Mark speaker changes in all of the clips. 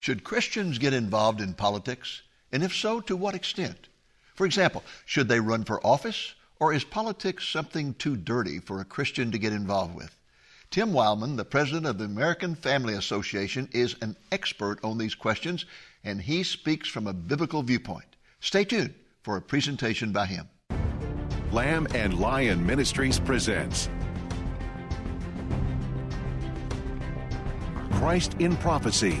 Speaker 1: Should Christians get involved in politics? And if so, to what extent? For example, should they run for office? Or is politics something too dirty for a Christian to get involved with? Tim Wildmon, the president of the American Family Association, is an expert on these questions, and he speaks from a biblical viewpoint. Stay tuned for a presentation by him.
Speaker 2: Lamb and Lion Ministries presents Christ in Prophecy,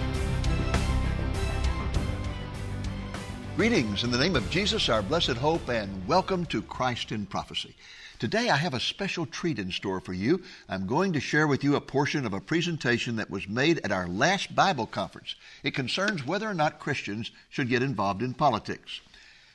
Speaker 1: Greetings in the name of Jesus, our blessed hope, and welcome to Christ in Prophecy. Today I have a special treat in store for you. I'm going to share with you a portion of a presentation that was made at our last Bible conference. It concerns whether or not Christians should get involved in politics.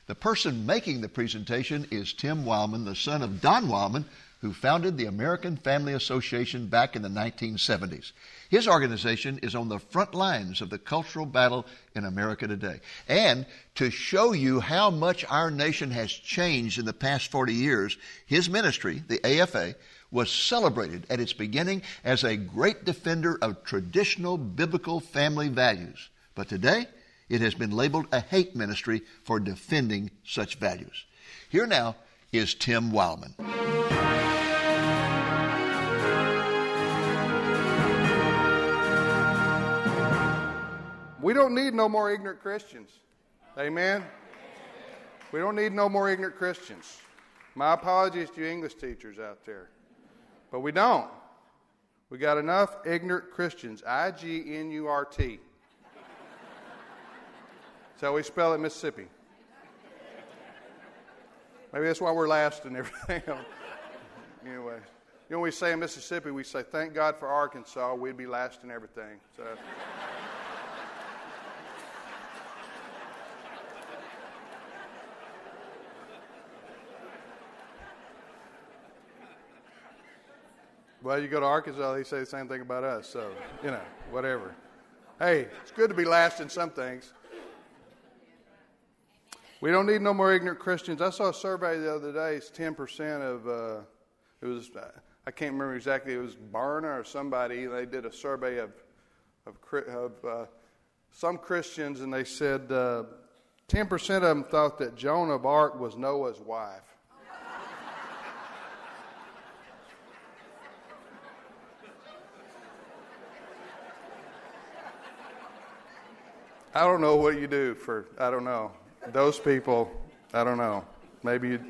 Speaker 1: The person making the presentation is Tim Wildmon, the son of Don Wildmon, who founded the American Family Association back in the 1970s. His organization is on the front lines of the cultural battle in America today. And to show you how much our nation has changed in the past 40 years, his ministry, the AFA, was celebrated at its beginning as a great defender of traditional biblical family values. But today, it has been labeled a hate ministry for defending such values. Here now is Tim Wildmon.
Speaker 3: We don't need no more ignorant Christians. Amen? We don't need no more ignorant Christians. My apologies to you English teachers out there. But we don't. We got enough ignorant Christians. I G N U R T. That's how we spell it Mississippi. Maybe that's why we're last and everything. anyway, you know, we say in Mississippi, we say, thank God for Arkansas, we'd be last in everything. So. Well, you go to Arkansas, they say the same thing about us. So, you know, whatever. Hey, it's good to be last in some things. We don't need no more ignorant Christians. I saw a survey the other day. It's ten percent of uh, it was. I can't remember exactly. It was Barna or somebody. They did a survey of of, of uh, some Christians, and they said uh, ten percent of them thought that Joan of Arc was Noah's wife. I don't know what you do for, I don't know. Those people, I don't know. Maybe you,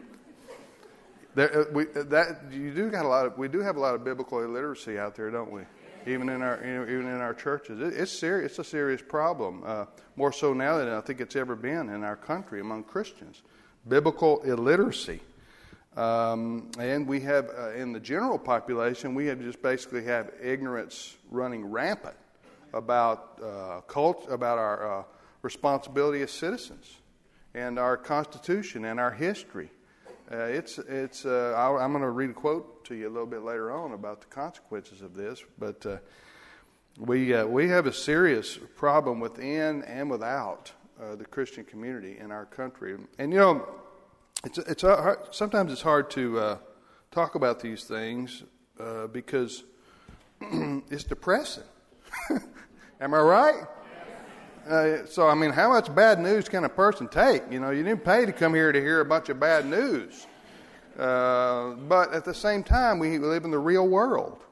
Speaker 3: there, uh, we, uh, that, you do got a lot of, we do have a lot of biblical illiteracy out there, don't we? Even in our, even in our churches. It, it's serious, it's a serious problem. Uh, more so now than I think it's ever been in our country among Christians. Biblical illiteracy. Um, and we have, uh, in the general population, we have just basically have ignorance running rampant about uh, cult, about our uh, responsibility as citizens, and our Constitution and our history. Uh, it's it's. Uh, i am going to read a quote to you a little bit later on about the consequences of this, but uh, we uh, we have a serious problem within and without the Christian community in our country, and you know, it's it's sometimes it's hard to talk about these things because it's depressing. Am I right? Uh, so, I mean, how much bad news can a person take? You know, you didn't pay to come here to hear a bunch of bad news. Uh, but at the same time, we live in the real world.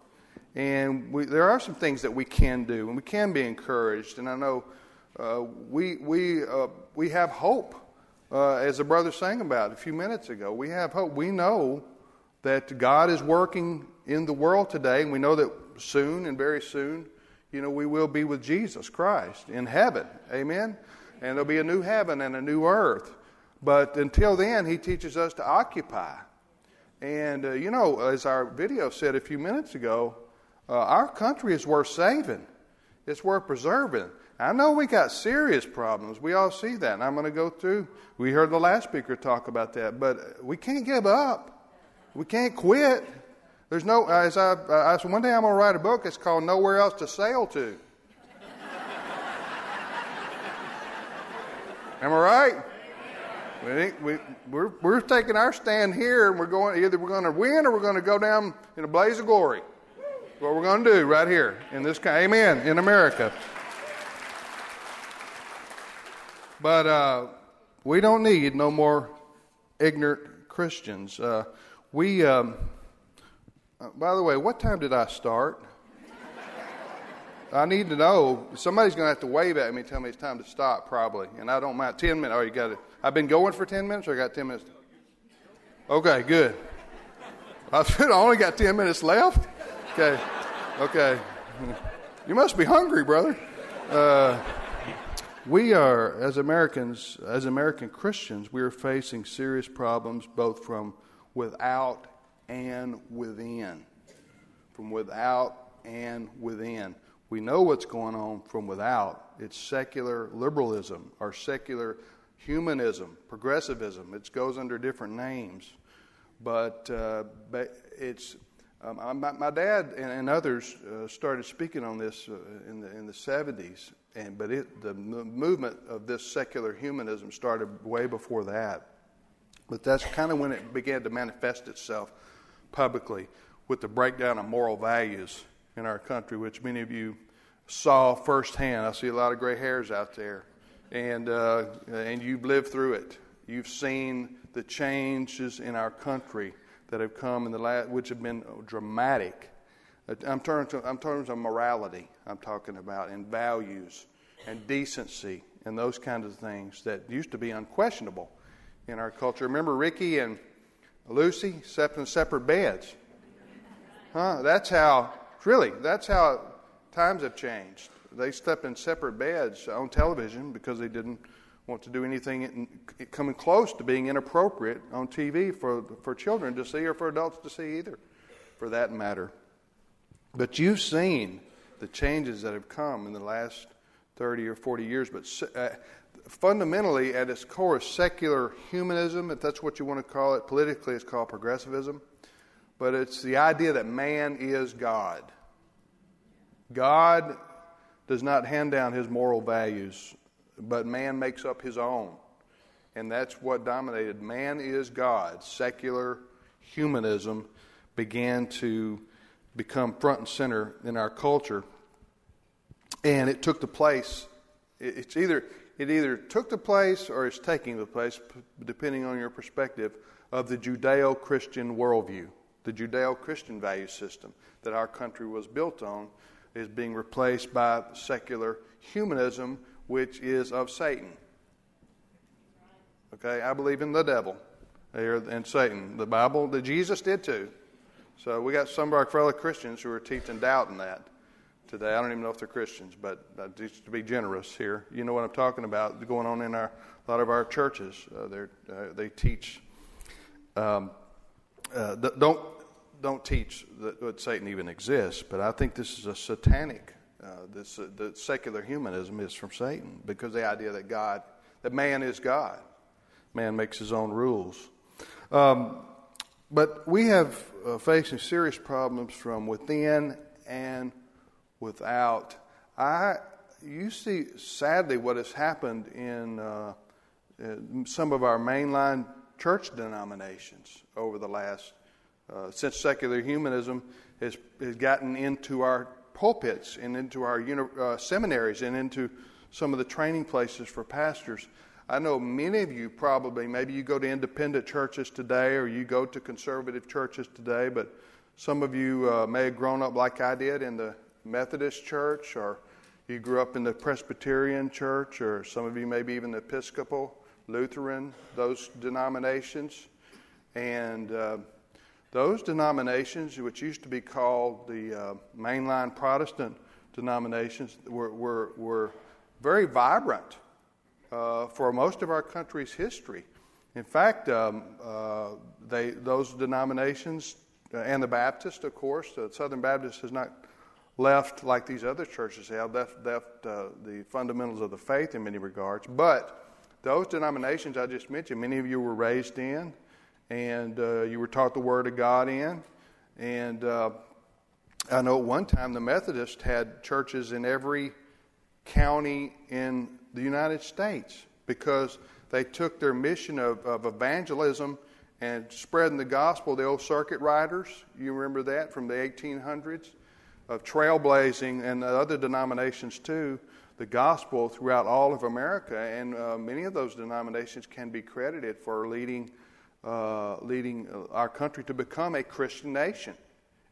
Speaker 3: And we, there are some things that we can do, and we can be encouraged. And I know uh, we, we, uh, we have hope, uh, as the brother sang about a few minutes ago. We have hope. We know that God is working in the world today, and we know that soon and very soon you know, we will be with Jesus Christ in heaven. Amen? And there'll be a new heaven and a new earth. But until then, he teaches us to occupy. And, uh, you know, as our video said a few minutes ago, uh, our country is worth saving, it's worth preserving. I know we got serious problems. We all see that. And I'm going to go through. We heard the last speaker talk about that. But we can't give up. We can't quit. There's no, as I, I said, one day I'm going to write a book. It's called Nowhere Else to Sail to. Am I right? We, we, we're, we're taking our stand here, and we're going either we're going to win or we're going to go down in a blaze of glory. What we're going to do right here in this, amen, in America. But uh, we don't need no more ignorant Christians. Uh, we, um, uh, by the way, what time did I start? I need to know. Somebody's going to have to wave at me and tell me it's time to stop, probably. And I don't mind. 10 minutes. Oh, you got it. I've been going for 10 minutes, or I got 10 minutes? Okay, good. I've only got 10 minutes left? Okay. Okay. You must be hungry, brother. Uh, we are, as Americans, as American Christians, we are facing serious problems both from without and within. From without and within. We know what's going on from without. It's secular liberalism or secular humanism, progressivism. It goes under different names. But, uh, it's, um, my, my, dad and, and others uh, started speaking on this uh, in, the, in the 70s, and, but it, the movement of this secular humanism started way before that. But that's kind of when it began to manifest itself publicly with the breakdown of moral values in our country, which many of you saw firsthand. I see a lot of gray hairs out there, and uh, and you've lived through it. You've seen the changes in our country that have come in the last, which have been dramatic. I'm talking to, I'm talking to morality. I'm talking about and values and decency and those kinds of things that used to be unquestionable in our culture. Remember Ricky and Lucy slept in separate beds. Huh? That's how, really, that's how times have changed. They slept in separate beds on television because they didn't want to do anything coming close to being inappropriate on TV for, for children to see or for adults to see either, for that matter. But you've seen the changes that have come in the last 30 or 40 years. But uh, fundamentally, at its core, is secular humanism, if that's what you want to call it. Politically, it's called progressivism. But it's the idea that man is God. God does not hand down his moral values, but man makes up his own. And that's what dominated. Man is God. Secular humanism began to become front and center in our culture. And it took the place, it's either it either took the place or is taking the place, depending on your perspective, of the Judeo Christian worldview, the Judeo Christian value system that our country was built on, is being replaced by secular humanism, which is of Satan. Okay, I believe in the devil er, and Satan. The Bible, that Jesus did too. So we got some of our fellow Christians who are teaching doubt in that today. I don't even know if they're Christians, but just to be generous here, you know what I'm talking about going on in our, a lot of our churches. Uh, uh, they teach, um, uh, don't don't teach that, that, Satan even exists, but I think this is a satanic. Uh, this the secular humanism is from Satan because the idea that God, that man is God, man makes his own rules. Um, but we have uh, facing serious problems from within and without. I, you see, sadly, what has happened in, uh, in some of our mainline church denominations over the last uh, since secular humanism has, has gotten into our pulpits and into our uni- uh, seminaries and into some of the training places for pastors. I know many of you probably, maybe you go to independent churches today or you go to conservative churches today, but some of you uh, may have grown up like I did in the Methodist church or you grew up in the Presbyterian church or some of you maybe even the Episcopal, Lutheran, those denominations. And uh, those denominations, which used to be called the uh, mainline Protestant denominations, were, were, were very vibrant uh, for most of our country's history. In fact, um, uh, they, those denominations, uh, and the Baptist, of course, the Southern Baptist has not left like these other churches have, left, left uh, the fundamentals of the faith in many regards. But those denominations I just mentioned, many of you were raised in, and uh, you were taught the Word of God in, And uh, I know at one time the Methodists had churches in every county in the United States because they took their mission of, of evangelism and spreading the gospel. The old circuit riders, you remember that from the 1800s, of trailblazing and other denominations too, the gospel throughout all of America. And uh, many of those denominations can be credited for leading, uh, leading uh, our country to become a Christian nation,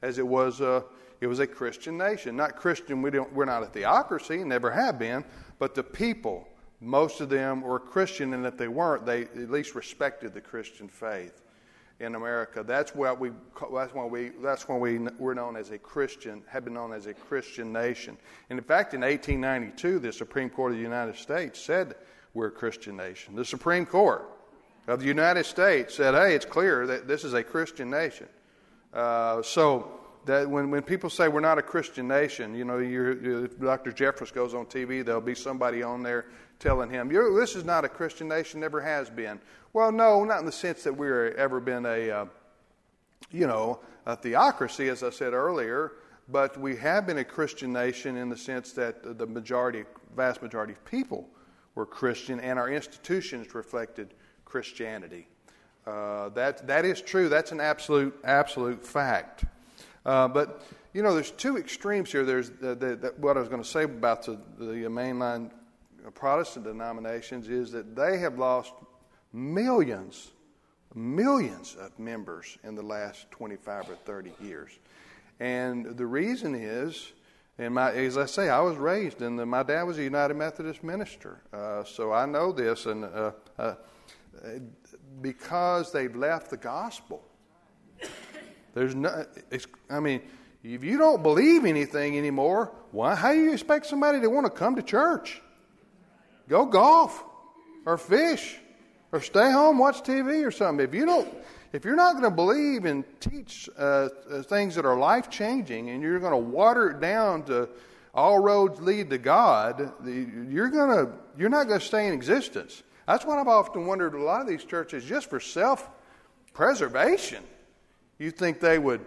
Speaker 3: as it was. Uh, it was a Christian nation. Not Christian, we don't, we're not a theocracy, never have been, but the people, most of them were Christian, and if they weren't, they at least respected the Christian faith in America. That's what we. That's why we. That's why we we're known as a Christian. Have been known as a Christian nation. And in fact, in 1892, the Supreme Court of the United States said we're a Christian nation. The Supreme Court of the United States said, "Hey, it's clear that this is a Christian nation." Uh, so that when, when people say we're not a Christian nation, you know, you're, Dr. Jeffress goes on TV, there'll be somebody on there telling him, this is not a Christian nation, never has been. Well, no, not in the sense that we've ever been a, uh, you know, a theocracy, as I said earlier, but we have been a Christian nation in the sense that the majority, vast majority of people were Christian, and our institutions reflected Christianity. Uh, that, that is true. That's an absolute, absolute fact. Uh, but you know, there's two extremes here. There's the, the, the, what I was going to say about the, the mainline Protestant denominations is that they have lost millions, millions of members in the last 25 or 30 years. And the reason is, and my, as I say, I was raised, and my dad was a United Methodist minister, uh, so I know this, and uh, uh, because they've left the gospel. There's no, I mean, if you don't believe anything anymore, why? How do you expect somebody to want to come to church? Go golf, or fish, or stay home watch TV or something. If you don't, if you're not going to believe and teach uh, uh, things that are life changing, and you're going to water it down to all roads lead to God, you're going to you're not going to stay in existence. That's what I've often wondered. A lot of these churches, just for self preservation, you think they would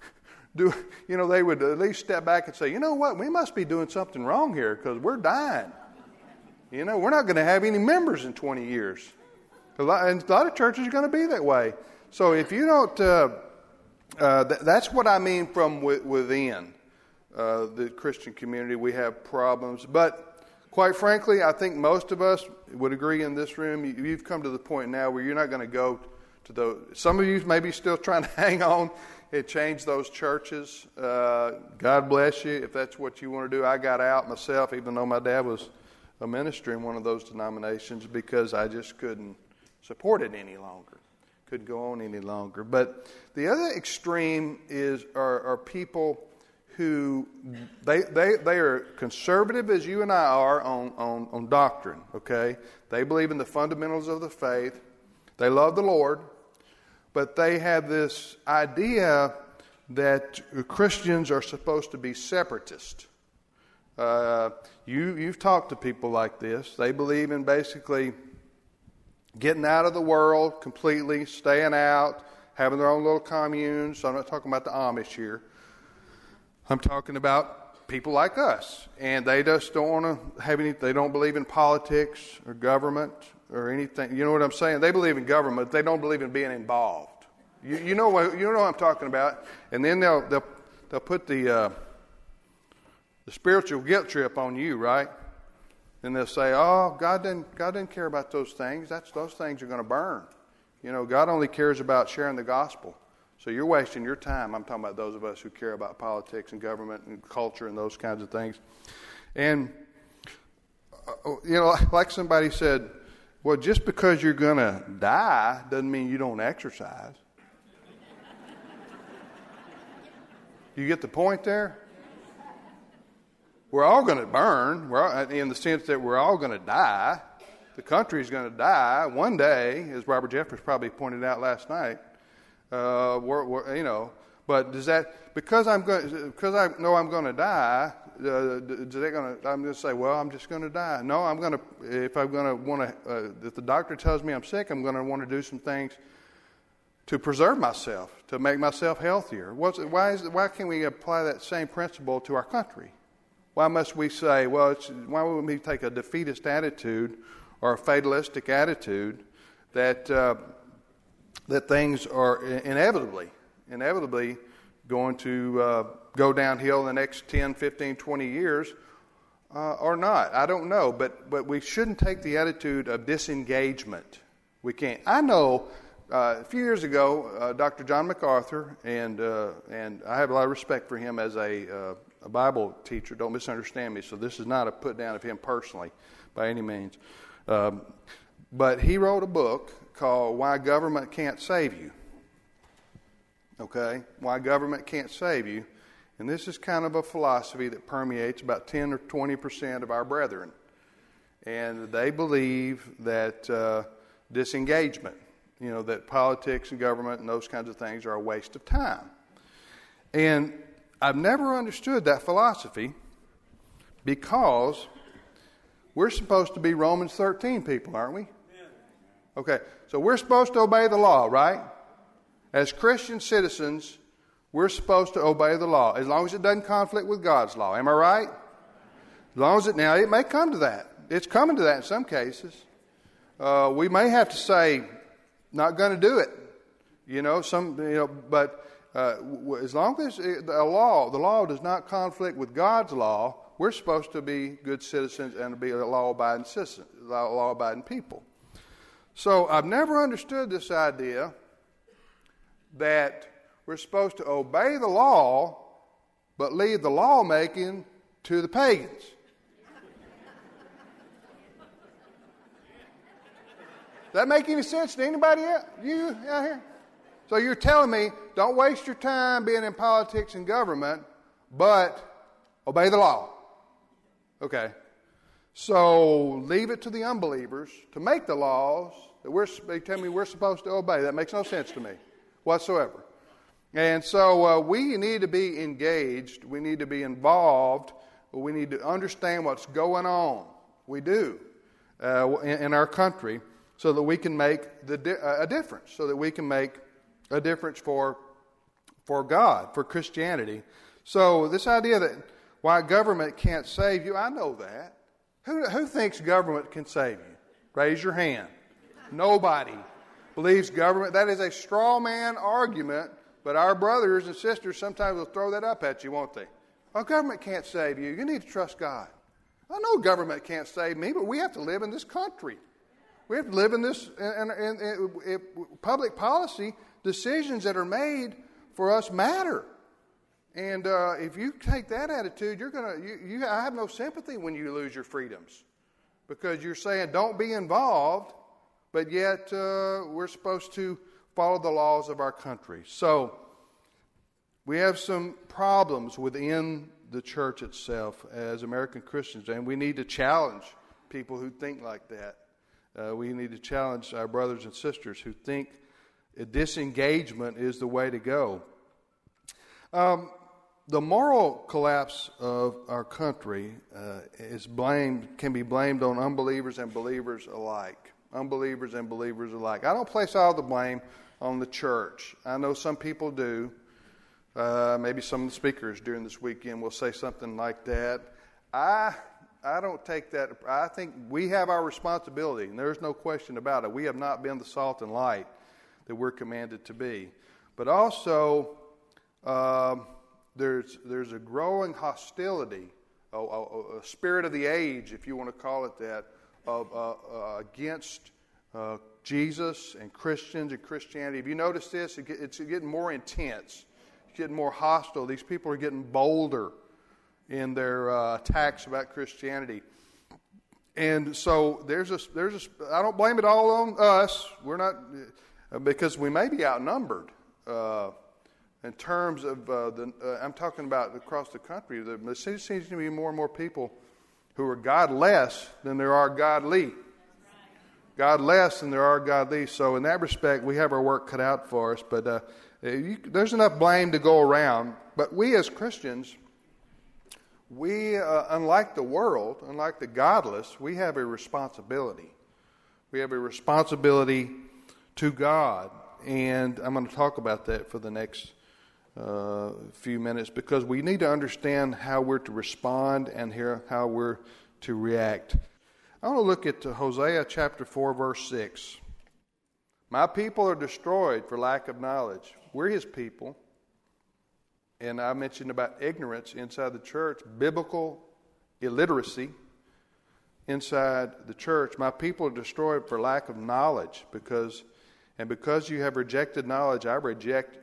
Speaker 3: do, you know, they would at least step back and say, you know what, we must be doing something wrong here because we're dying. You know, we're not going to have any members in 20 years. A lot, and a lot of churches are going to be that way. So if you don't, uh, uh, th- that's what I mean from w- within uh, the Christian community. We have problems. But quite frankly, I think most of us would agree in this room, you, you've come to the point now where you're not going to go to those. Some of you may be still trying to hang on and change those churches. Uh, God bless you if that's what you want to do. I got out myself, even though my dad was a minister in one of those denominations, because I just couldn't support it any longer. Couldn't go on any longer. But the other extreme is are, are people who they, they, they are conservative as you and I are on, on, on doctrine, okay? They believe in the fundamentals of the faith. They love the Lord but they have this idea that Christians are supposed to be separatist. Uh, you, you've talked to people like this. They believe in basically getting out of the world completely, staying out, having their own little communes. So I'm not talking about the Amish here. I'm talking about people like us. And they just don't want to have any, they don't believe in politics or government or anything. You know what I'm saying? They believe in government, they don't believe in being involved. You, you know what you know what I'm talking about. And then they'll they'll, they'll put the uh, the spiritual guilt trip on you, right? And they'll say, "Oh, God didn't God didn't care about those things. That's those things are going to burn. You know, God only cares about sharing the gospel." So you're wasting your time. I'm talking about those of us who care about politics and government and culture and those kinds of things. And uh, you know, like somebody said, well, just because you're going to die doesn't mean you don't exercise. You get the point there? We're all going to burn, we're, in the sense that we're all going to die. The country's going to die one day, as Robert Jeffress probably pointed out last night. Uh, we're, we're, you know, but does that because I'm going because I know I'm going to die? Uh, is that going to? I'm going to say, well, I'm just going to die. No, I'm going to. If I'm going to want to, uh, if the doctor tells me I'm sick, I'm going to want to do some things to preserve myself, to make myself healthier. What's, why, is, why can't we apply that same principle to our country? Why must we say, well, why wouldn't we take a defeatist attitude or a fatalistic attitude that, uh, that things are inevitably, inevitably going to uh, go downhill in the next 10, 15, 20 years uh, or not? I don't know, but, but we shouldn't take the attitude of disengagement. We can't. I know uh, a few years ago, uh, Dr. John MacArthur, and, uh, and I have a lot of respect for him as a, uh, a Bible teacher. Don't misunderstand me. So this is not a put down of him personally by any means. Um, but he wrote a book called Why Government Can't Save You. Okay? Why Government Can't Save You. And this is kind of a philosophy that permeates about 10 or 20 percent of our brethren. And they believe that uh, disengagement, you know, that politics and government and those kinds of things are a waste of time. And I've never understood that philosophy because we're supposed to be Romans 13 people, aren't we? Okay, so we're supposed to obey the law, right? As Christian citizens, we're supposed to obey the law as long as it doesn't conflict with God's law. Am I right? As long as it now it may come to that. It's coming to that in some cases. Uh, we may have to say, not going to do it. You know, some you know, but uh, as long as it, the law, the law does not conflict with God's law, we're supposed to be good citizens and to be law-abiding citizens, law-abiding people. So I've never understood this idea that we're supposed to obey the law, but leave the lawmaking to the pagans. Does that make any sense to anybody else? You out here? So you're telling me don't waste your time being in politics and government, but obey the law. Okay. So leave it to the unbelievers to make the laws that we're, they tell me we're supposed to obey. That makes no sense to me whatsoever. And so uh, we need to be engaged. We need to be involved. We need to understand what's going on. We do uh, in, in, our country so that we can make the di- a difference, so that we can make a difference for, for God, for Christianity. So, this idea that why government can't save you, I know that. Who, who thinks government can save you? Raise your hand. Nobody believes government. That is a straw man argument, but our brothers and sisters sometimes will throw that up at you, won't they? Well, government can't save you. You need to trust God. I know government can't save me, but we have to live in this country. We have to live in this in public policy decisions that are made for us matter. And uh, if you take that attitude, you're gonna. You, you, I have no sympathy when you lose your freedoms, because you're saying don't be involved, but yet uh, we're supposed to follow the laws of our country. So we have some problems within the church itself as American Christians, and we need to challenge people who think like that. Uh, we need to challenge our brothers and sisters who think disengagement is the way to go. Um, the moral collapse of our country uh, is blamed can be blamed on unbelievers and believers alike. Unbelievers and believers alike. I don't place all the blame on the church. I know some people do. Uh, maybe some of the speakers during this weekend will say something like that. I I don't take that. I think we have our responsibility, and there's no question about it. We have not been the salt and light that we're commanded to be. But also, um, there's, there's a growing hostility, a, a, a, spirit of the age, if you want to call it that, of, uh, uh, against uh, Jesus and Christians and Christianity. Have you noticed this, it, it's getting more intense, it's getting more hostile. These people are getting bolder in their uh, attacks about Christianity. And so there's a, there's a, I don't blame it all on us. We're not, because we may be outnumbered. Uh, in terms of uh, the, uh, I'm talking about across the country, there seems to be more and more people who are godless than there are godly. God less than there are godly. So, in that respect, we have our work cut out for us. But uh, you, there's enough blame to go around. But we as Christians, we, uh, unlike the world, unlike the godless, we have a responsibility. We have a responsibility to God and I'm going to talk about that for the next uh, few minutes because we need to understand how we're to respond and how we're to react. I want to look at Hosea chapter 4, verse 6. My people are destroyed for lack of knowledge. We're his people. And I mentioned about ignorance inside the church, biblical illiteracy inside the church. My people are destroyed for lack of knowledge because, and because you have rejected knowledge, I reject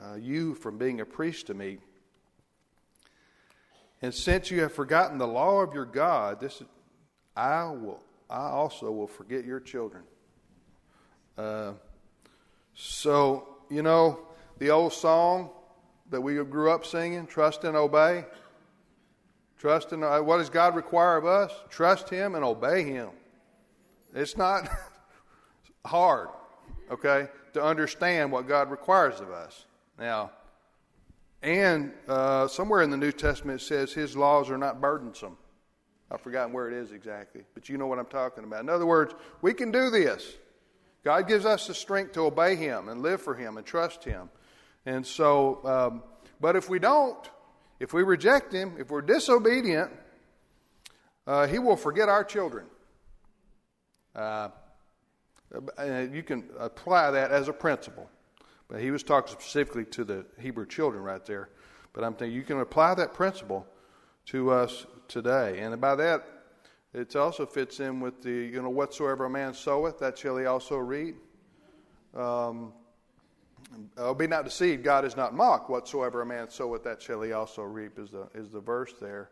Speaker 3: uh, you from being a priest to me. And since you have forgotten the law of your God, this I will I also will forget your children. Uh, so you know the old song that we grew up singing, "Trust and Obey." Trust and uh, what does God require of us? Trust Him and obey Him. It's not hard, okay, to understand what God requires of us. Now, and uh, somewhere in the New Testament it says His laws are not burdensome. I've forgotten where it is exactly, but you know what I'm talking about. In other words, we can do this. God gives us the strength to obey Him and live for Him and trust Him. And so, um, but if we don't, if we reject Him, if we're disobedient, uh, He will forget our children. Uh, you can apply that as a principle. But he was talking specifically to the Hebrew children right there. But I'm thinking you can apply that principle to us today. And by that, it also fits in with the, you know, whatsoever a man soweth, that shall he also reap. Um, Oh, be not deceived, God is not mocked. Whatsoever a man soweth, that shall he also reap, is the, is the verse there.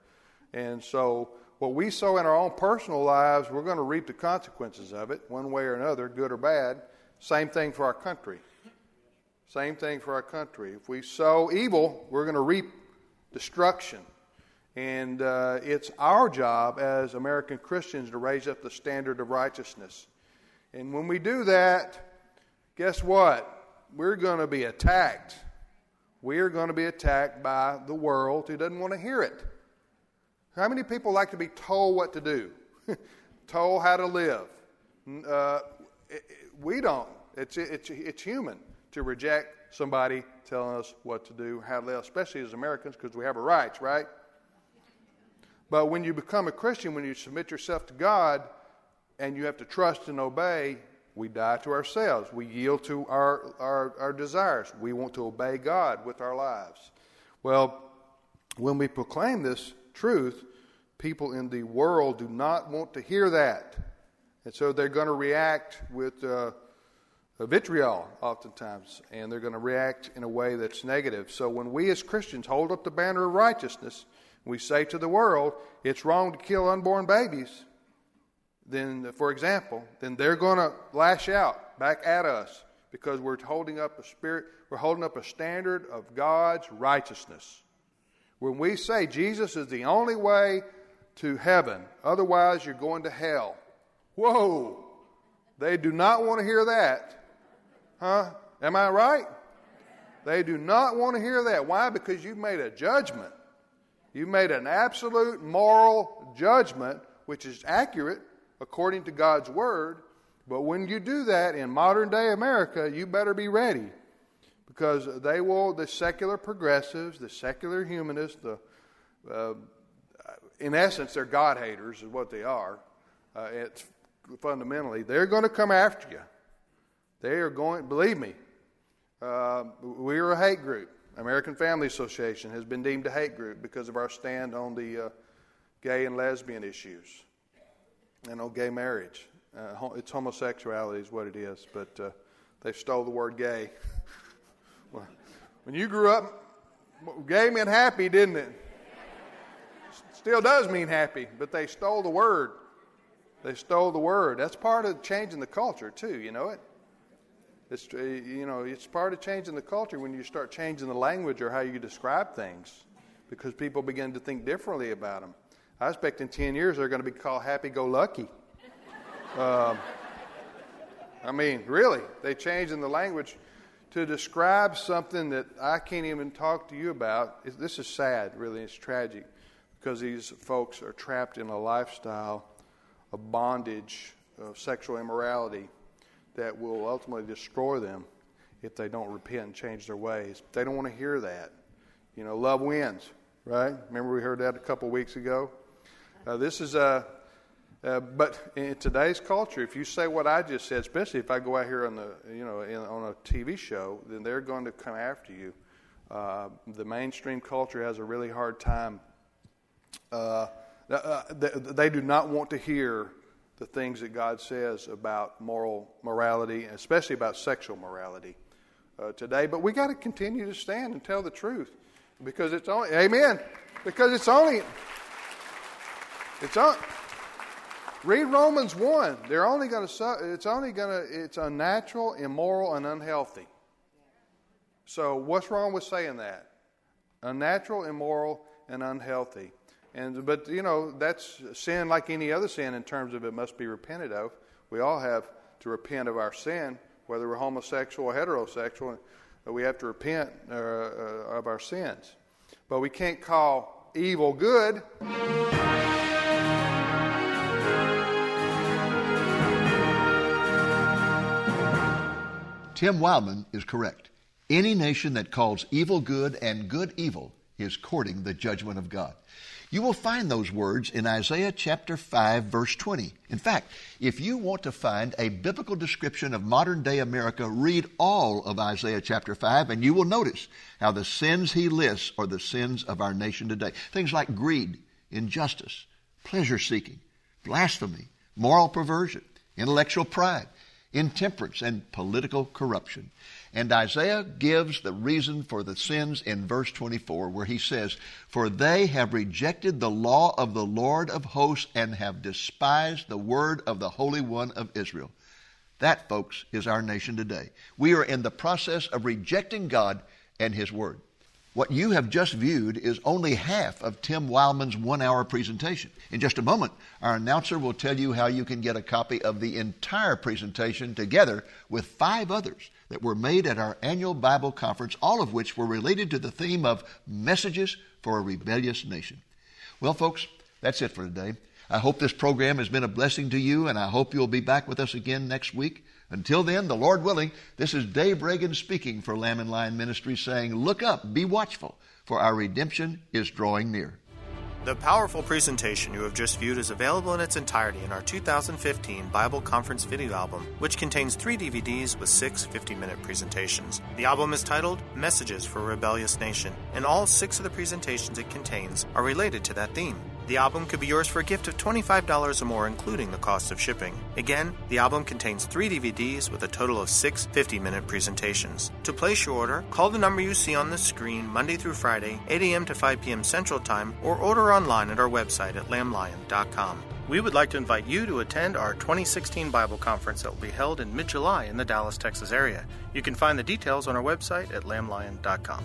Speaker 3: And so, what we sow in our own personal lives, we're going to reap the consequences of it, one way or another, good or bad. Same thing for our country. Same thing for our country. If we sow evil, we're going to reap destruction. And uh, it's our job as American Christians to raise up the standard of righteousness. And when we do that, guess what? we're going to be attacked. We're going to be attacked by the world who doesn't want to hear it. How many people like to be told what to do, told how to live? Uh, it, we don't. It's, it's, it's human to reject somebody telling us what to do, how to live, especially as Americans because we have our rights, right? But when you become a Christian, when you submit yourself to God and you have to trust and obey, we die to ourselves. We yield to our, our, our desires. We want to obey God with our lives. Well, when we proclaim this truth, people in the world do not want to hear that. And so they're going to react with uh, vitriol oftentimes, and they're going to react in a way that's negative. So when we as Christians hold up the banner of righteousness, we say to the world, it's wrong to kill unborn babies then, for example, then they're going to lash out back at us because we're holding up a spirit, we're holding up a standard of God's righteousness. When we say Jesus is the only way to heaven, otherwise you're going to hell. Whoa! They do not want to hear that. Huh? Am I right? They do not want to hear that. Why? Because you've made a judgment. You've made an absolute moral judgment, which is accurate, according to God's Word. But when you do that in modern day America, you better be ready. Because they will, the secular progressives, the secular humanists, the, uh, in essence, they're God haters, is what they are. Uh, it's fundamentally, they're going to come after you. They are going, believe me, uh, we are a hate group. American Family Association has been deemed a hate group because of our stand on the uh, gay and lesbian issues and on gay marriage. Uh, it's homosexuality is what it is, but uh, they stole the word gay. when you grew up, gay meant happy, didn't it? Still does mean happy, but they stole the word. They stole the word. That's part of changing the culture too. You know it. It's you know it's part of changing the culture when you start changing the language or how you describe things, because people begin to think differently about them. I expect in 10 years they're going to be called happy go lucky. Um, I mean, really, they changed in the language to describe something that I can't even talk to you about. This is sad, really. It's tragic because these folks are trapped in a lifestyle of bondage, of sexual immorality that will ultimately destroy them. if they don't repent and change their ways. They don't want to hear that. You know, love wins, right? Remember we heard that a couple weeks ago? Uh, this is a. Uh, but in today's culture, if you say what I just said, especially if I go out here on the, you know, in, on a TV show, then they're going to come after you. Uh, the mainstream culture has a really hard time. Uh, uh they, they, do not want to hear the things that God says about moral morality, especially about sexual morality uh, today. But we got to continue to stand and tell the truth because it's only, Amen. Because it's only, it's on. Read Romans one. They're only going to. It's only going to. It's unnatural, immoral, and unhealthy. So what's wrong with saying that? Unnatural, immoral, and unhealthy. And but you know that's sin like any other sin in terms of it must be repented of. We all have to repent of our sin, whether we're homosexual or heterosexual. We have to repent uh, uh, of our sins, but we can't call evil good.
Speaker 1: Tim Wildmon is correct. Any nation that calls evil good and good evil is courting the judgment of God. You will find those words in Isaiah chapter 5 verse 20. In fact, if you want to find a biblical description of modern day America, read all of Isaiah chapter 5 and you will notice how the sins he lists are the sins of our nation today. Things like greed, injustice, pleasure seeking, blasphemy, moral perversion, intellectual pride, intemperance, and political corruption. And Isaiah gives the reason for the sins in verse 24, where he says, For they have rejected the law of the Lord of hosts and have despised the word of the Holy One of Israel. That, folks, is our nation today. We are in the process of rejecting God and His Word. What you have just viewed is only half of Tim Wildmon's one hour presentation. In just a moment, our announcer will tell you how you can get a copy of the entire presentation together with five others that were made at our annual Bible conference, all of which were related to the theme of messages for a rebellious nation. Well, folks, that's it for today. I hope this program has been a blessing to you, and I hope you'll be back with us again next week. Until then, the Lord willing, this is Dave Reagan speaking for Lamb and Lion Ministries saying, Look up, be watchful, for our redemption is drawing near.
Speaker 4: The powerful presentation you have just viewed is available in its entirety in our 2015 Bible Conference video album, which contains three DVDs with six 50 minute presentations. The album is titled Messages for a Rebellious Nation, and all six of the presentations it contains are related to that theme. The album could be yours for a gift of $25 or more, including the cost of shipping. Again, the album contains three DVDs with a total of six 50 minute presentations. To place your order, call the number you see on the screen Monday through Friday, 8 a.m. to 5 p.m. Central Time, or order online at our website at lamblion.com. We would like to invite you to attend our 2016 Bible Conference that will be held in mid July in the Dallas, Texas area. You can find the details on our website at lamblion.com.